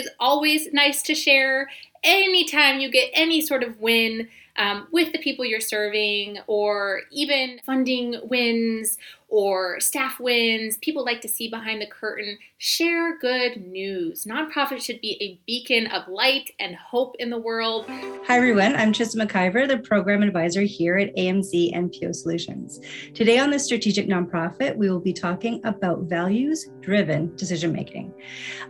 is always nice to share. Anytime you get any sort of win um, with the people you're serving, or even funding wins or staff wins, people like to see behind the curtain. Share good news. Nonprofits should be a beacon of light and hope in the world. Hi, everyone. I'm Trista McIver, the program advisor here at AMC NPO Solutions. Today on the Strategic Nonprofit, we will be talking about values driven decision making.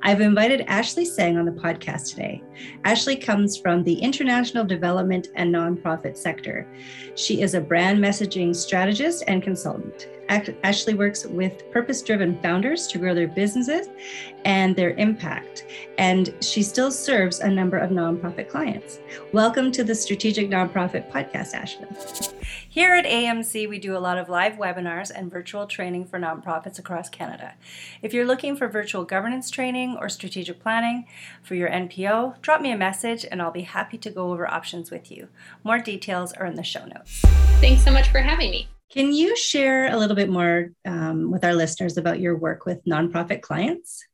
I've invited Ashlee Sang on the podcast today. Ashlee comes from the international development and nonprofit sector. She is a brand messaging strategist and consultant. Ashlee works with purpose driven founders to grow their businesses and their impact. And she still serves a number of nonprofit clients. Welcome to the Strategic Nonprofit Podcast, Ashlee. Here at AMC, we do a lot of live webinars and virtual training for nonprofits across Canada. If you're looking for virtual governance training or strategic planning for your NPO, drop me a message and I'll be happy to go over options with you. More details are in the show notes. Thanks so much for having me. Can you share a little bit more um, with our listeners about your work with nonprofit clients?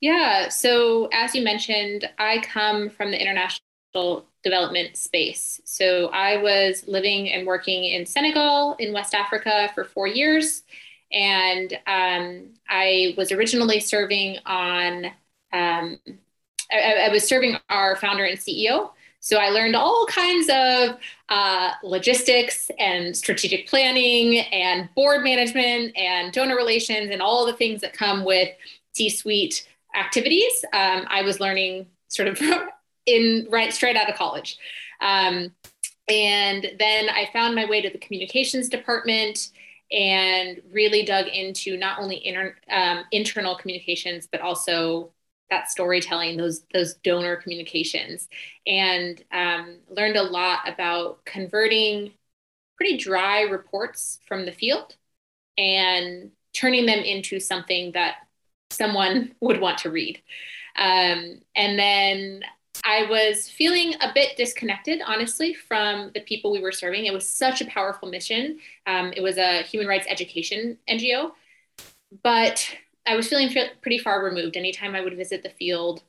Yeah. So, as you mentioned, I come from the international development space. So, I was living and working in Senegal in West Africa for four years. And um, I was originally serving on, um, I, I was serving our founder and CEO so I learned all kinds of uh, logistics and strategic planning and board management and donor relations and all the things that come with C suite activities. Um, I was learning sort of in right straight out of college. Um, and then I found my way to the communications department and really dug into not only inter, um, internal communications, but also that storytelling, those those donor communications, and um, learned a lot about converting pretty dry reports from the field and turning them into something that someone would want to read. Um, and then I was feeling a bit disconnected, honestly, from the people we were serving. It was such a powerful mission. Um, it was a human rights education NGO, but I was feeling pretty far removed. Anytime I would visit the field,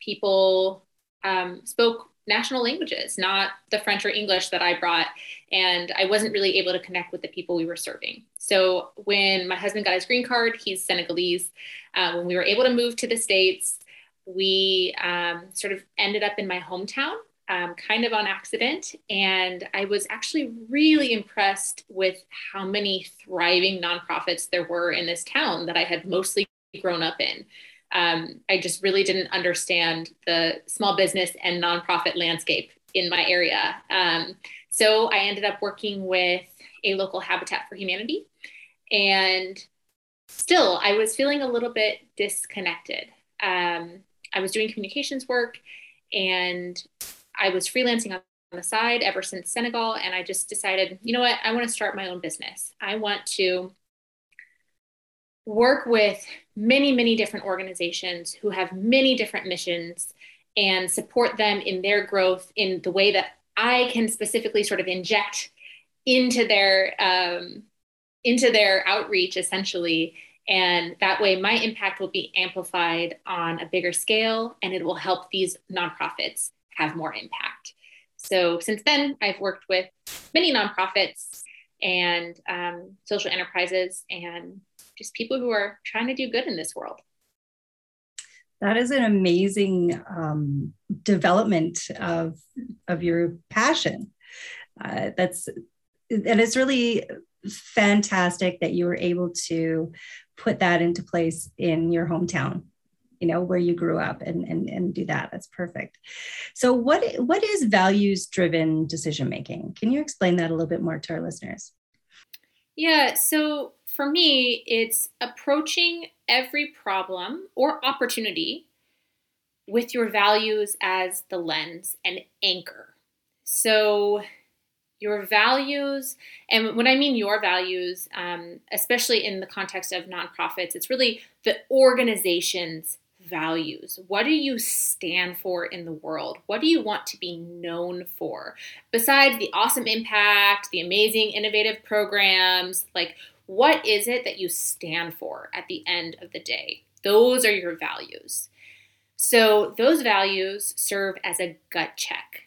people um, spoke national languages, not the French or English that I brought. And I wasn't really able to connect with the people we were serving. So when my husband got his green card, he's Senegalese. Uh, when we were able to move to the States, we um, sort of ended up in my hometown um, kind of on accident. And I was actually really impressed with how many thriving nonprofits there were in this town that I had mostly grown up in. Um, I just really didn't understand the small business and nonprofit landscape in my area. Um, so I ended up working with a local Habitat for Humanity. And still, I was feeling a little bit disconnected. Um, I was doing communications work and I was freelancing on the side ever since Senegal. And I just decided, you know what, I want to start my own business. I want to work with many, many different organizations who have many different missions and support them in their growth in the way that I can specifically sort of inject into their um, into their outreach essentially and that way my impact will be amplified on a bigger scale and it will help these nonprofits have more impact. So since then, I've worked with many nonprofits and um, social enterprises and just people who are trying to do good in this world. That is an amazing um, development of of your passion. Uh, that's and it's really fantastic that you were able to put that into place in your hometown you know where you grew up and and, and do that. That's perfect. So what what is values driven decision making? Can you explain that a little bit more to our listeners? Yeah so for me it's approaching every problem or opportunity with your values as the lens and anchor. So your values and when i mean your values um, especially in the context of nonprofits it's really the organization's values? What do you stand for in the world? What do you want to be known for? Besides the awesome impact, the amazing innovative programs, like what is it that you stand for at the end of the day? Those are your values. So those values serve as a gut check.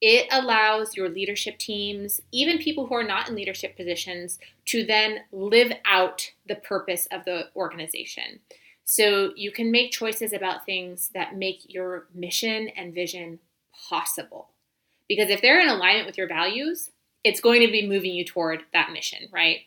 It allows your leadership teams, even people who are not in leadership positions, to then live out the purpose of the organization. So you can make choices about things that make your mission and vision possible. Because if they're in alignment with your values, it's going to be moving you toward that mission, right?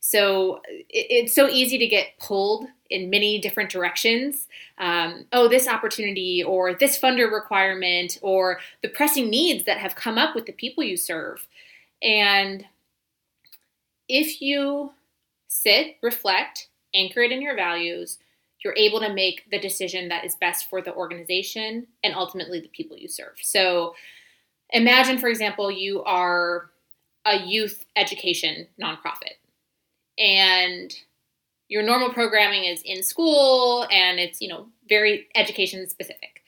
So it's so easy to get pulled in many different directions. Um, oh, this opportunity, or this funder requirement, or the pressing needs that have come up with the people you serve. And if you sit, reflect, anchor it in your values, you're able to make the decision that is best for the organization and ultimately the people you serve. So imagine, for example, you are a youth education nonprofit and your normal programming is in school and it's you know very education specific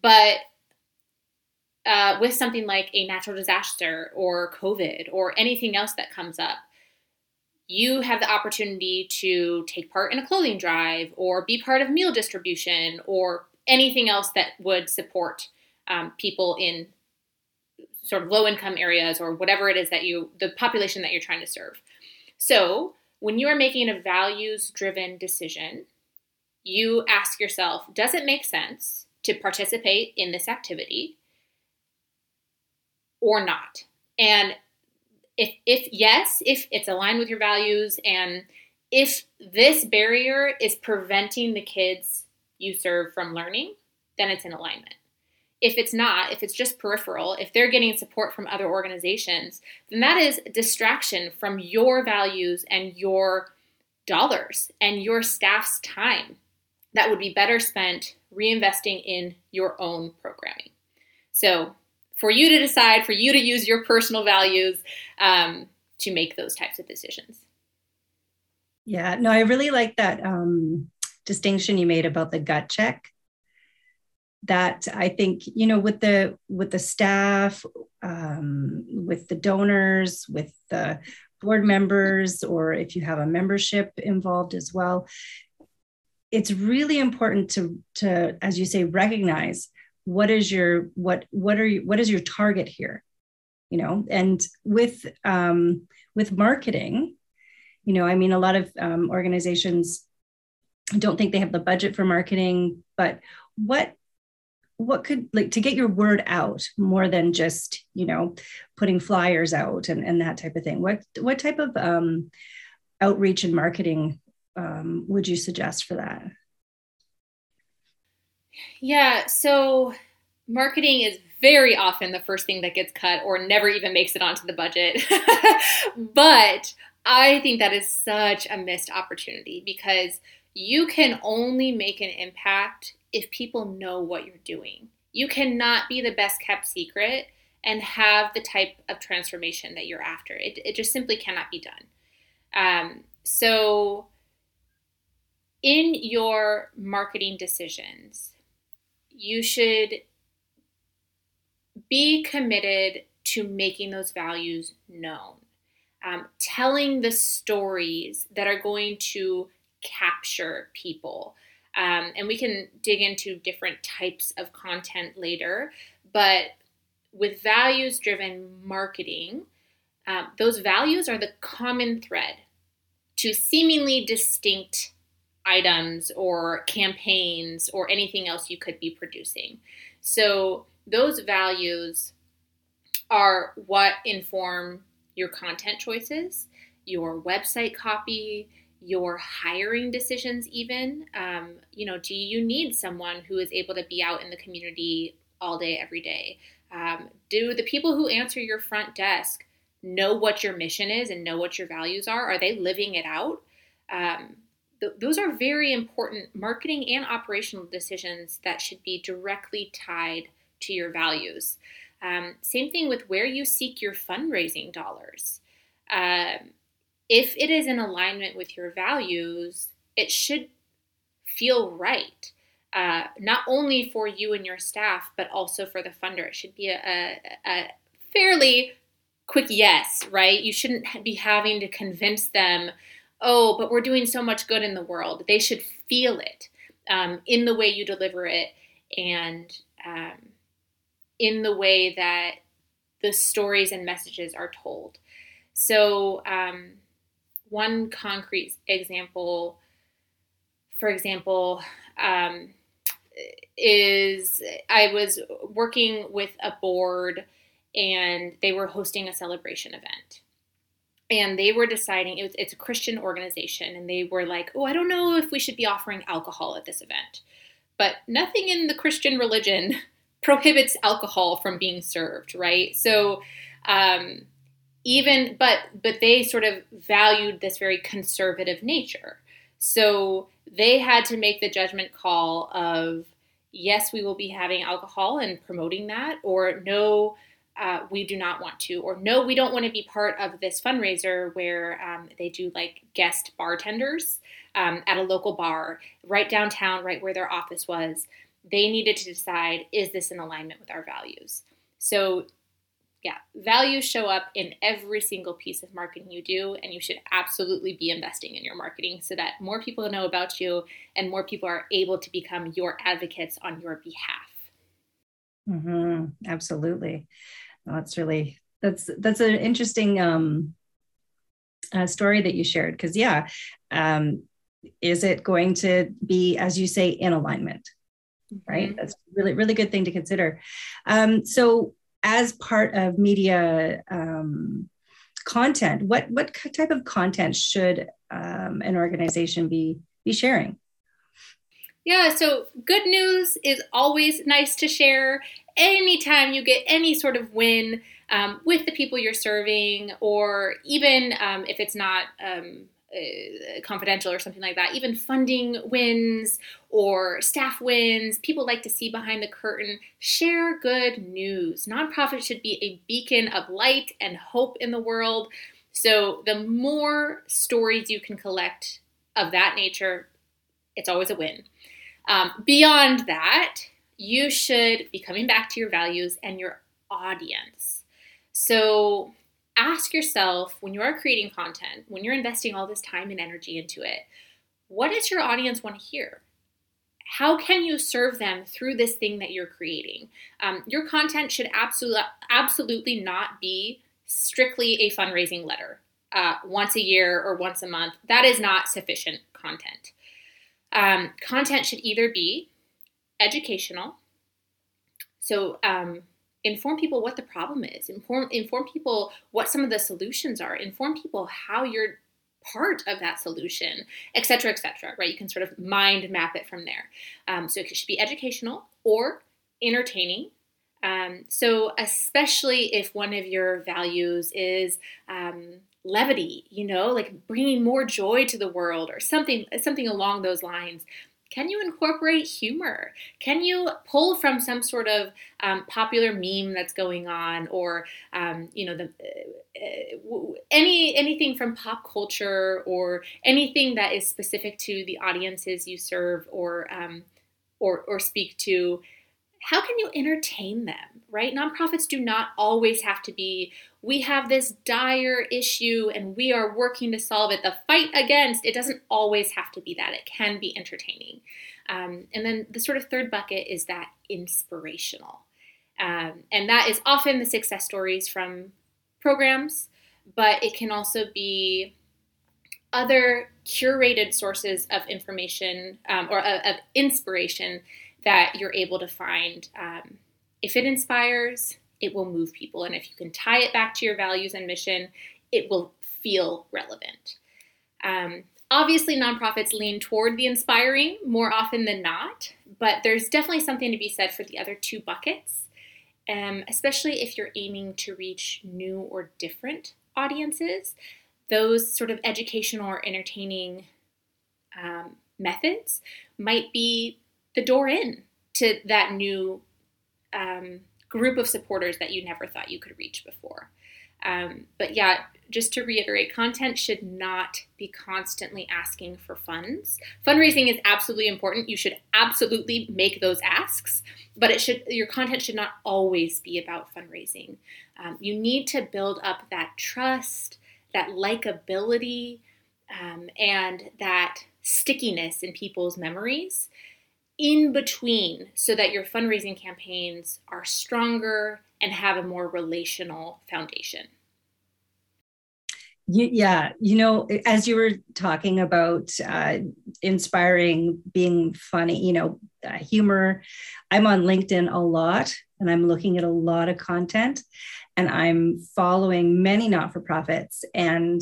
but uh, with something like a natural disaster or covid or anything else that comes up you have the opportunity to take part in a clothing drive or be part of meal distribution or anything else that would support um, people in sort of low income areas or whatever it is that you the population that you're trying to serve so when you are making a values driven decision, you ask yourself, does it make sense to participate in this activity or not? And if, if yes, if it's aligned with your values and if this barrier is preventing the kids you serve from learning, then it's in alignment. If it's not, if it's just peripheral, if they're getting support from other organizations, then that is distraction from your values and your dollars and your staff's time that would be better spent reinvesting in your own programming. So, for you to decide, for you to use your personal values um, to make those types of decisions. Yeah, no, I really like that um, distinction you made about the gut check that I think you know with the with the staff, um, with the donors, with the board members, or if you have a membership involved as well, it's really important to to as you say recognize what is your what what are you what is your target here, you know, and with um, with marketing, you know, I mean, a lot of um, organizations don't think they have the budget for marketing, but what what could like to get your word out more than just you know putting flyers out and, and that type of thing what what type of um, outreach and marketing um, would you suggest for that yeah so marketing is very often the first thing that gets cut or never even makes it onto the budget but i think that is such a missed opportunity because you can only make an impact if people know what you're doing. You cannot be the best kept secret and have the type of transformation that you're after. It, it just simply cannot be done. Um, so, in your marketing decisions, you should be committed to making those values known, um, telling the stories that are going to capture people. Um, and we can dig into different types of content later. But with values driven marketing, um, those values are the common thread to seemingly distinct items or campaigns or anything else you could be producing. So, those values are what inform your content choices, your website copy, your hiring decisions even. Um, you know do you need someone who is able to be out in the community all day every day? Um, do the people who answer your front desk know what your mission is and know what your values are? Are they living it out? Um, th- those are very important marketing and operational decisions that should be directly tied to your values um, same thing with where you seek your fundraising dollars um, if it is in alignment with your values, it should feel right. Uh, not only for you and your staff, but also for the funder. It should be a, a, a fairly quick yes, right? You shouldn't be having to convince them, oh, but we're doing so much good in the world. They should feel it. um, in the way you deliver it and um, in the way that the stories and messages are told. So, um, one concrete example, for example, um, is I was working with a board and they were hosting a celebration event. And they were deciding it was, it's a Christian organization, and they were like, "Oh, I don't know if we should be offering alcohol at this event." But nothing in the Christian religion prohibits alcohol from being served, right? So, um, even but but they sort of valued this very conservative nature. So they had to make the judgment call of yes, we will be having alcohol and promoting that, or no, uh, we do not want to, or no, we don't want to be part of this fundraiser where um, they do like guest bartenders um, at a local bar right downtown, right where their office was. They needed to decide is this in alignment with our values? So yeah, values show up in every single piece of marketing you do, and you should absolutely be investing in your marketing so that more people know about you and more people are able to become your advocates on your behalf. Mm-hmm. Absolutely, that's really that's that's an interesting um, uh, story that you shared because yeah, um, is it going to be as you say in alignment? Right, mm-hmm. that's really really good thing to consider. Um, so as part of media um, content, what what type of content should um, an organization be be sharing? Yeah, so good news is always nice to share. Anytime you get any sort of win um, with the people you're serving, or even um, if it's not um, uh, confidential or something like that, even funding wins or staff wins, people like to see behind the curtain. Share good news. Nonprofits should be a beacon of light and hope in the world. So, the more stories you can collect of that nature, it's always a win. Um, beyond that, you should be coming back to your values and your audience. So, ask yourself when you are creating content, when you're investing all this time and energy into it, what does your audience want to hear? How can you serve them through this thing that you're creating? Um, your content should absolutely absolutely not be strictly a fundraising letter uh, once a year or once a month. That is not sufficient content. Um, content should either be educational, so um, inform people what the problem is. Inform inform people what some of the solutions are. Inform people how you're part of that solution et cetera et cetera right? You can sort of mind map it from there. Um, so it should be educational or entertaining. Um, so especially if one of your values is um, levity you know like bringing more joy to the world or something something along those lines can you incorporate humor? Can you pull from some sort of um, popular meme that's going on, or um, you know, the, uh, uh, any anything from pop culture, or anything that is specific to the audiences you serve or um, or or speak to? How can you entertain them? Right? Nonprofits do not always have to be we have this dire issue and we are working to solve it. The fight against, it doesn't always have to be that. It can be entertaining. Um, and then the sort of third bucket is that inspirational. Um, and that is often the success stories from programs, but it can also be other curated sources of information um, or of, of, inspiration that you're able to find. Um, if it inspires, it will move people. And if you can tie it back to your values and mission, it will feel relevant. Um, obviously, nonprofits lean toward the inspiring more often than not, but there's definitely something to be said for the other two buckets, um, especially if you're aiming to reach new or different audiences. Those sort of educational or entertaining um, methods might be the door in to that new um, group of supporters that you never thought you could reach before. Um, but yeah, just to reiterate, content should not be constantly asking for funds. Fundraising is absolutely important. You should absolutely make those asks, but it should your content should not always be about fundraising. Um, you need to build up that trust, that likability, um, and that stickiness in people's memories in between so that your fundraising campaigns are stronger and have a more relational foundation. Yeah, you know, as you were talking about uh, inspiring, being funny, you know, uh, humor, I'm on LinkedIn a lot and I'm looking at a lot of content and I'm following many not for profits. And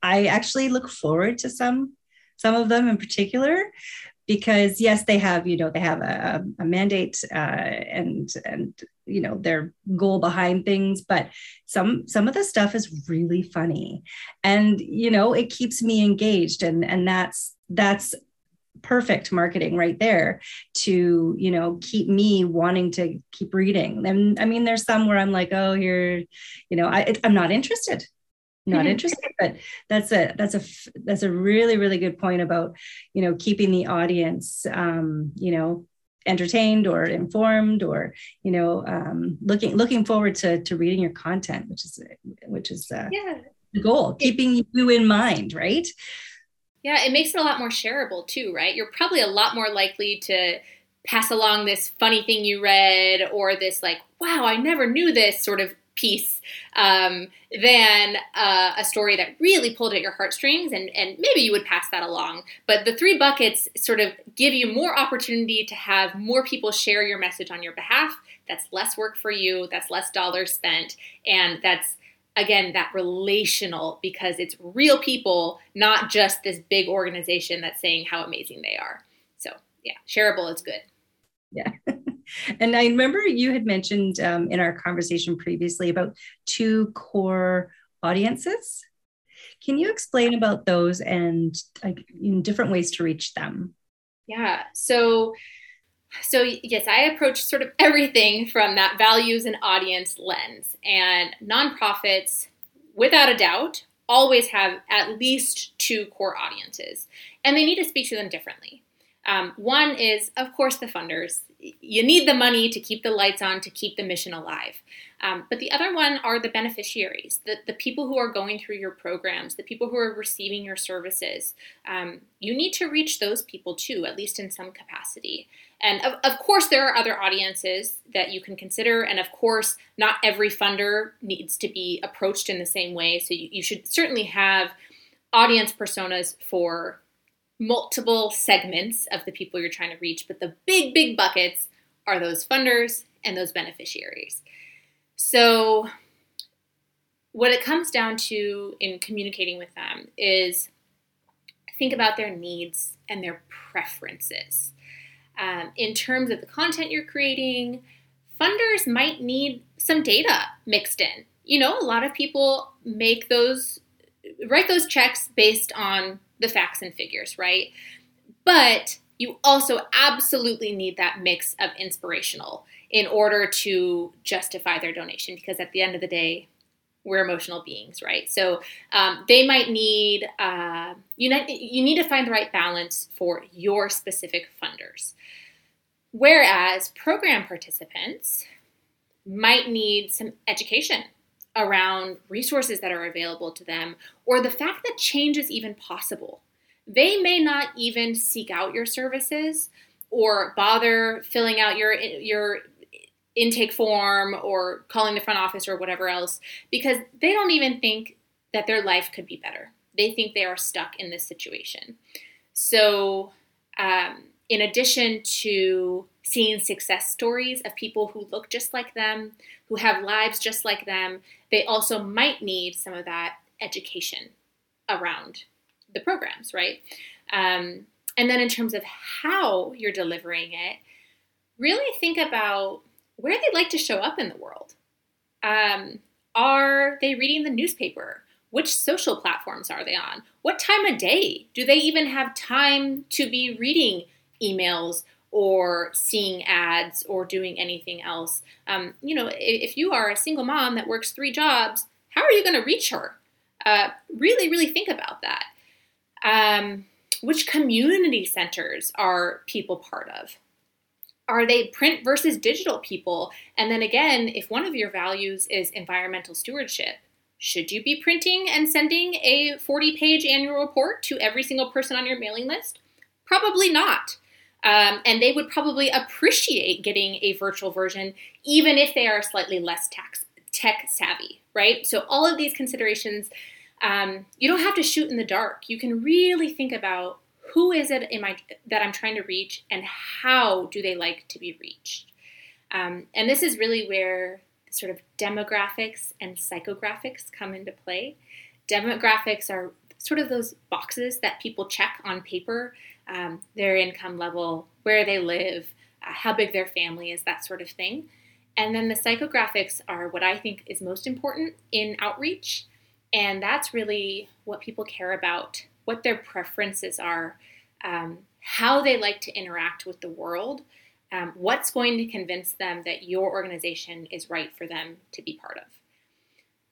I actually look forward to some some of them in particular because yes they have you know they have a, a mandate uh, and and you know their goal behind things but some some of the stuff is really funny. And you know it keeps me engaged and and that's that's perfect marketing right there to you know keep me wanting to keep reading. And i mean there's some where i'm like oh here you know I, i'm not interested not mm-hmm. interested but that's a that's a that's a really really good point about you know keeping the audience um you know entertained or informed or you know um looking looking forward to to reading your content which is which is uh, yeah. the goal keeping you in mind right? Yeah it makes it a lot more shareable too right? You're probably a lot more likely to pass along this funny thing you read or this like wow i never knew this sort of piece um, than uh, a story that really pulled at your heartstrings and, and maybe you would pass that along. But the three buckets sort of give you more opportunity to have more people share your message on your behalf. That's less work for you that's less dollars spent and that's again that relational because it's real people not just this big organization that's saying how amazing they are. So yeah shareable is good yeah and I remember you had mentioned um, in our conversation previously about two core audiences. Can you explain about those and like in different ways to reach them? Yeah. So so yes, I approach sort of everything from that values and audience lens. And nonprofits, without a doubt, always have at least two core audiences, and they need to speak to them differently. Um, one is, of course, the funders. You need the money to keep the lights on, to keep the mission alive. Um, but the other one are the beneficiaries, the, the people who are going through your programs, the people who are receiving your services. Um, you need to reach those people too, at least in some capacity. And of, of course, there are other audiences that you can consider. And of course, not every funder needs to be approached in the same way. So you, you should certainly have audience personas for multiple segments of the people you're trying to reach, but the big, big buckets are those funders and those beneficiaries. So, what it comes down to in communicating with them is think about their needs and their preferences. Um, in terms of the content you're creating, funders might need some data mixed in. You know, a lot of people make those, write those checks based on the facts and figures, right? But you also absolutely need that mix of inspirational in order to justify their donation because at the end of the day, we're emotional beings, right? So um, they might need uh, you, ne- you need to find the right balance for your specific funders. Whereas program participants might need some education around resources that are available to them or the fact that change is even possible. They may not even seek out your services or bother filling out your your intake form or calling the front office or whatever else because they don't even think that their life could be better. They think they are stuck in this situation. So, um, in addition to seeing success stories of people who look just like them, who have lives just like them, they also might need some of that education around the programs, right? Um, and then in terms of how you're delivering it, really think about where they'd like to show up in the world. Um, are they reading the newspaper? Which social platforms are they on? What time of day? Do they even have time to be reading emails or seeing ads or doing anything else. Um, you know, if you are a single mom that works three jobs, how are you going to reach her? Uh, really, really think about that. Um, which community centers are people part of? Are they print versus digital people? And then again, if one of your values is environmental stewardship, Should you be printing and sending a 40 page annual report to every single person on your mailing list? Probably not. Um, and they would probably appreciate getting a virtual version, even if they are slightly less tax, tech savvy, right? So, all of these considerations, um, you don't have to shoot in the dark. You can really think about who is it my, that I'm trying to reach and how do they like to be reached. Um, and this is really where sort of demographics and psychographics come into play. Demographics are sort of those boxes that people check on paper um, their income level, where they live, uh, how big their family is, that sort of thing. And then the psychographics are what I think is most important in outreach. And that's really what people care about, what their preferences are, um, how they like to interact with the world, um, what's going to convince them that your organization is right for them to be part of.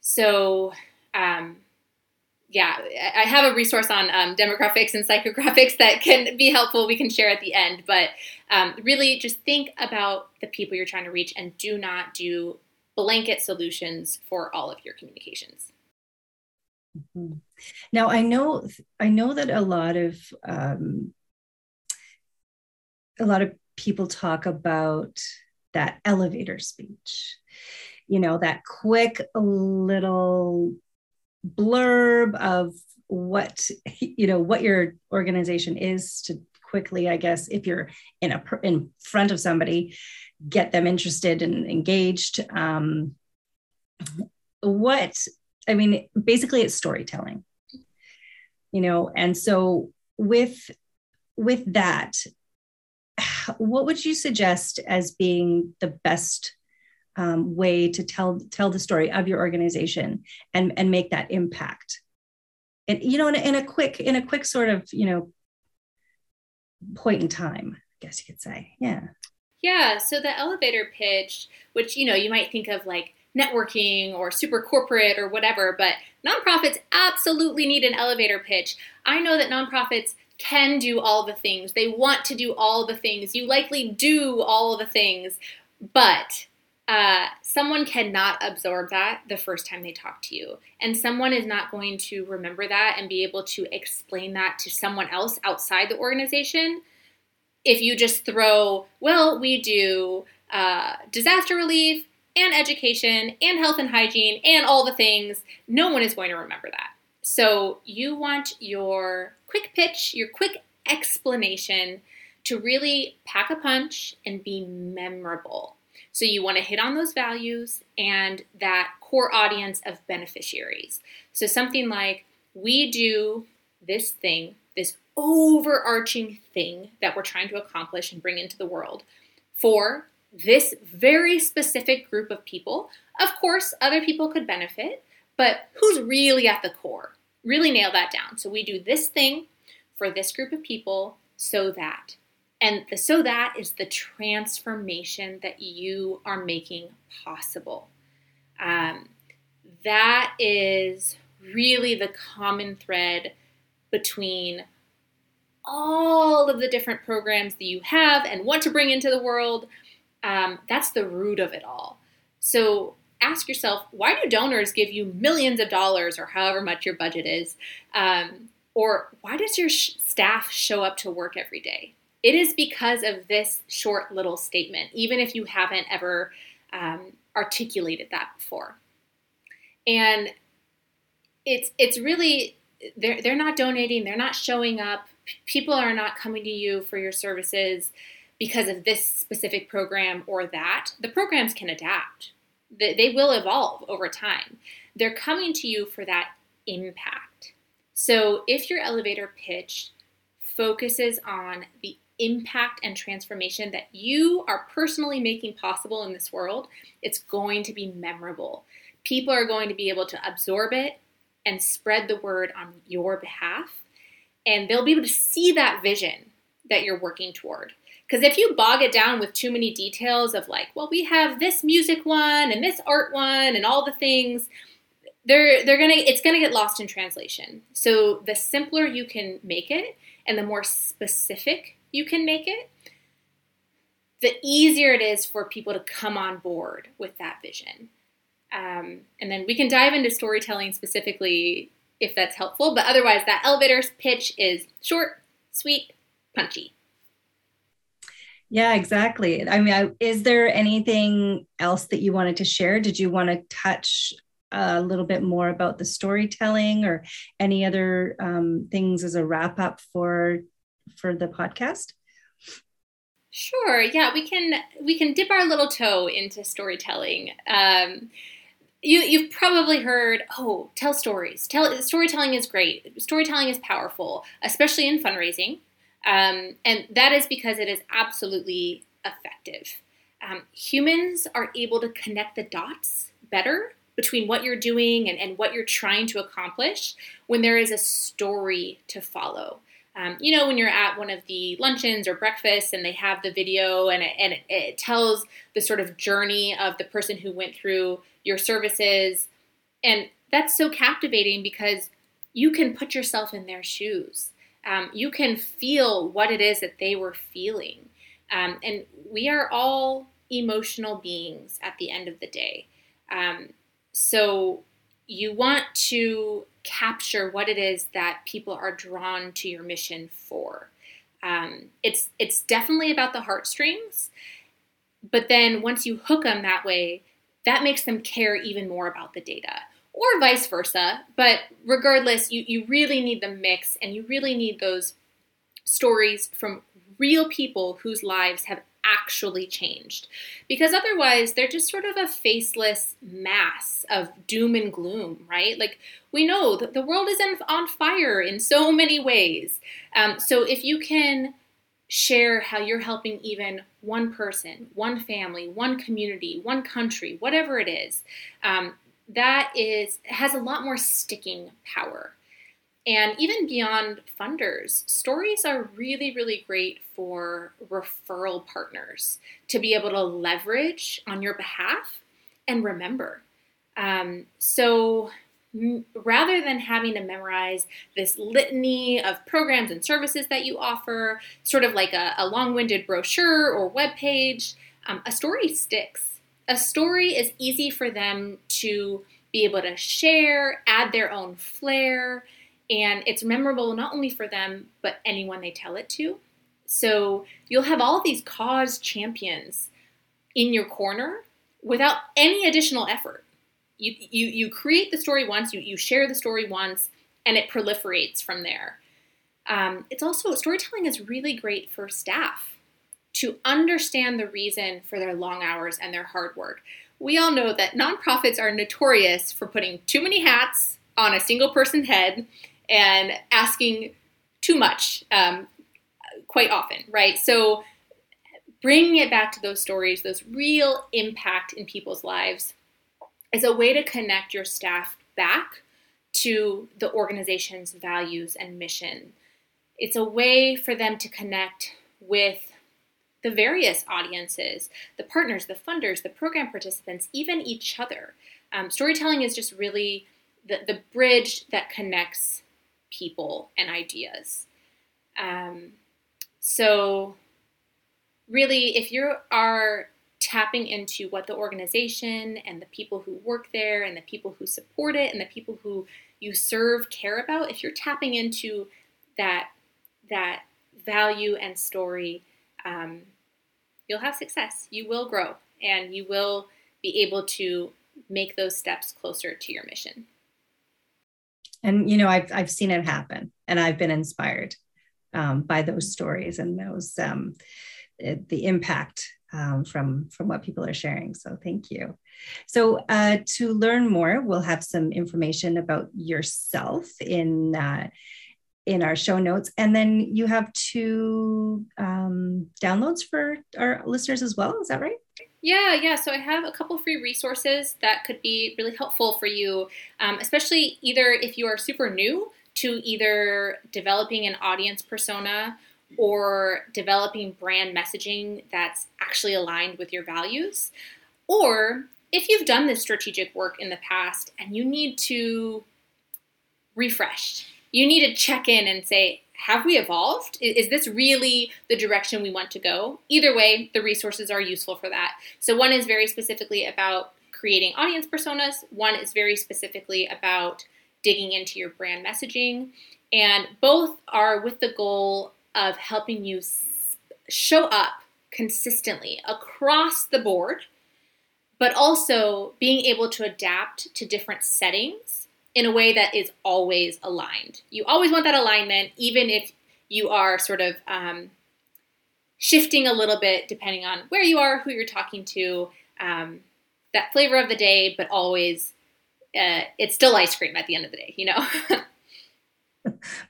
So, um, yeah, I have a resource on um, demographics and psychographics that can be helpful. We can share at the end, but um, really just think about the people you're trying to reach and do not do blanket solutions for all of your communications. Mm-hmm. Now, I know I know that a lot of um, a lot of people talk about that elevator speech. You know, that quick little blurb of what you know what your organization is to quickly i guess if you're in a in front of somebody get them interested and engaged. Um, what i mean basically it's storytelling you know and so with with that what would you suggest as being the best um, way to tell tell the story of your organization and and make that impact. And you know in a, in a quick in a quick sort of you know point in time i guess you could say. Yeah. Yeah. So the elevator pitch which you know you might think of like networking or super corporate or whatever but nonprofits absolutely need an elevator pitch. I know that nonprofits can do all the things. They want to do all the things. You likely do all the things. But uh, someone cannot absorb that the first time they talk to you. And someone is not going to remember that and be able to explain that to someone else outside the organization. If you just throw, well, we do uh, disaster relief and education and health and hygiene and all the things, no one is going to remember that. So you want your quick pitch, your quick explanation to really pack a punch and be memorable. So you want to hit on those values and that core audience of beneficiaries. So something like, we do this thing, this overarching thing that we're trying to accomplish and bring into the world for this very specific group of people. Of course, other people could benefit, but who's really at the core? Really nail that down. So we do this thing for this group of people so that and the, so that is the transformation that you are making possible. Um, that is really the common thread between all of the different programs that you have and want to bring into the world. Um, that's the root of it all. So ask yourself why do donors give you millions of dollars or however much your budget is? Um, or why does your sh- staff show up to work every day? It is because of this short little statement, even if you haven't ever um, articulated that before. And it's it's really they're they're not donating, they're not showing up. People are not coming to you for your services because of this specific program or that. The programs can adapt. They, they will evolve over time. They're coming to you for that impact. So if your elevator pitch focuses on the impact and transformation that you are personally making possible in this world, it's going to be memorable. People are going to be able to absorb it and spread the word on your behalf. And they'll be able to see that vision that you're working toward. Because if you bog it down with too many details of like, well, we have this music one and this art one and all the things, they're they're gonna it's gonna get lost in translation. So the simpler you can make it and the more specific you can make it, the easier it is for people to come on board with that vision. Um, and then we can dive into storytelling specifically if that's helpful. But otherwise, that elevator pitch is short, sweet, punchy. Yeah, exactly. I mean, I, is there anything else that you wanted to share? Did you want to touch a little bit more about the storytelling or any other um, things as a wrap up for for the podcast? Sure. Yeah, we can we can dip our little toe into storytelling. Um, you you've probably heard, oh, tell stories. Tell storytelling is great. Storytelling is powerful, especially in fundraising, um, and that is because it is absolutely effective. Um, humans are able to connect the dots better between what you're doing and, and what you're trying to accomplish when there is a story to follow. Um, you know, when you're at one of the luncheons or breakfasts and they have the video and, it, and it, it tells the sort of journey of the person who went through your services. And that's so captivating because you can put yourself in their shoes. Um, you can feel what it is that they were feeling. Um, and we are all emotional beings at the end of the day. Um, so you want to capture what it is that people are drawn to your mission for. Um, it's it's definitely about the heartstrings, but then once you hook them that way, that makes them care even more about the data, or vice versa. But regardless, you you really need the mix, and you really need those stories from real people whose lives have actually changed. Because otherwise, they're just sort of a faceless mass of doom and gloom, right? Like, we know that the world is on fire in so many ways. Um, so, if you can share how you're helping even one person, one family, one community, one country, whatever it is, um, that is has a lot more sticking power. And even beyond funders, stories are really, really great for referral partners to be able to leverage on your behalf and remember. Um, so m- rather than having to memorize this litany of programs and services that you offer, sort of like a, a long winded brochure or web page, um, a story sticks. A story is easy for them to be able to share, add their own flair and it's memorable not only for them but anyone they tell it to. So you'll have all these cause champions in your corner without any additional effort. You you, you create the story once you, you share the story once and it proliferates from there. Um, it's also storytelling is really great for staff to understand the reason for their long hours and their hard work. We all know that nonprofits are notorious for putting too many hats on a single person's head and asking too much um, quite often, right? So bringing it back to those stories, those real impact in people's lives, is a way to connect your staff back to the organization's values and mission. It's a way for them to connect with the various audiences, the partners, the funders, the program participants, even each other. Um, storytelling is just really the, the bridge that connects people and ideas. Um, so, really, if you are tapping into what the organization and the people who work there and the people who support it and the people who you serve care about, if you're tapping into that that value and story, um, you'll have success. You will grow, and you will be able to make those steps closer to your mission and you know i've i've seen it happen and i've been inspired um, by those stories and those um, the impact um, from from what people are sharing. So thank you. So uh, to learn more we'll have some information about yourself in uh, in our show notes. And then you have two um, downloads for our listeners as well. Is that right yeah, yeah. So I have a couple free resources that could be really helpful for you, um, especially either if you are super new to either developing an audience persona or developing brand messaging that's actually aligned with your values, or if you've done this strategic work in the past and you need to refresh, you need to check in and say, have we evolved? Is this really the direction we want to go? Either way, the resources are useful for that. So, one is very specifically about creating audience personas. One is very specifically about digging into your brand messaging. And both are with the goal of helping you show up consistently across the board, but also being able to adapt to different settings in a way that is always aligned. You always want that alignment, even if you are sort of um, shifting a little bit depending on where you are, who you're talking to, um, that flavor of the day, but always uh, it's still ice cream at the end of the day, you know?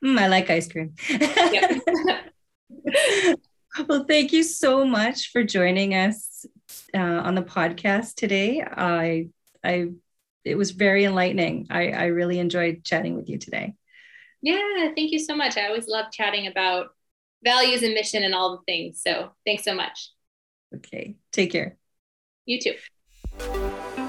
mm, I like ice cream. well, thank you so much for joining us uh, on the podcast today. I, I, it was very enlightening. I, I really enjoyed chatting with you today. Yeah, thank you so much. I always love chatting about values and mission and all the things. So thanks so much. Okay, take care. You too.